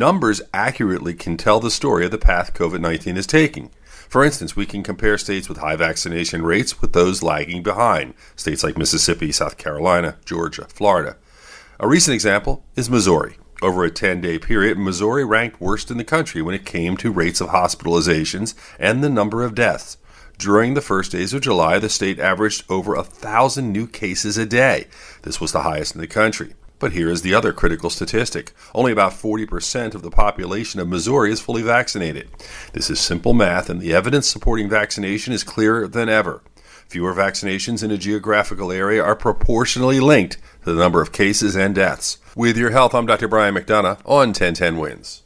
Numbers accurately can tell the story of the path COVID 19 is taking. For instance, we can compare states with high vaccination rates with those lagging behind, states like Mississippi, South Carolina, Georgia, Florida. A recent example is Missouri. Over a 10 day period, Missouri ranked worst in the country when it came to rates of hospitalizations and the number of deaths. During the first days of July, the state averaged over a thousand new cases a day. This was the highest in the country. But here is the other critical statistic. Only about 40% of the population of Missouri is fully vaccinated. This is simple math, and the evidence supporting vaccination is clearer than ever. Fewer vaccinations in a geographical area are proportionally linked to the number of cases and deaths. With your health, I'm Dr. Brian McDonough on 1010 Wins.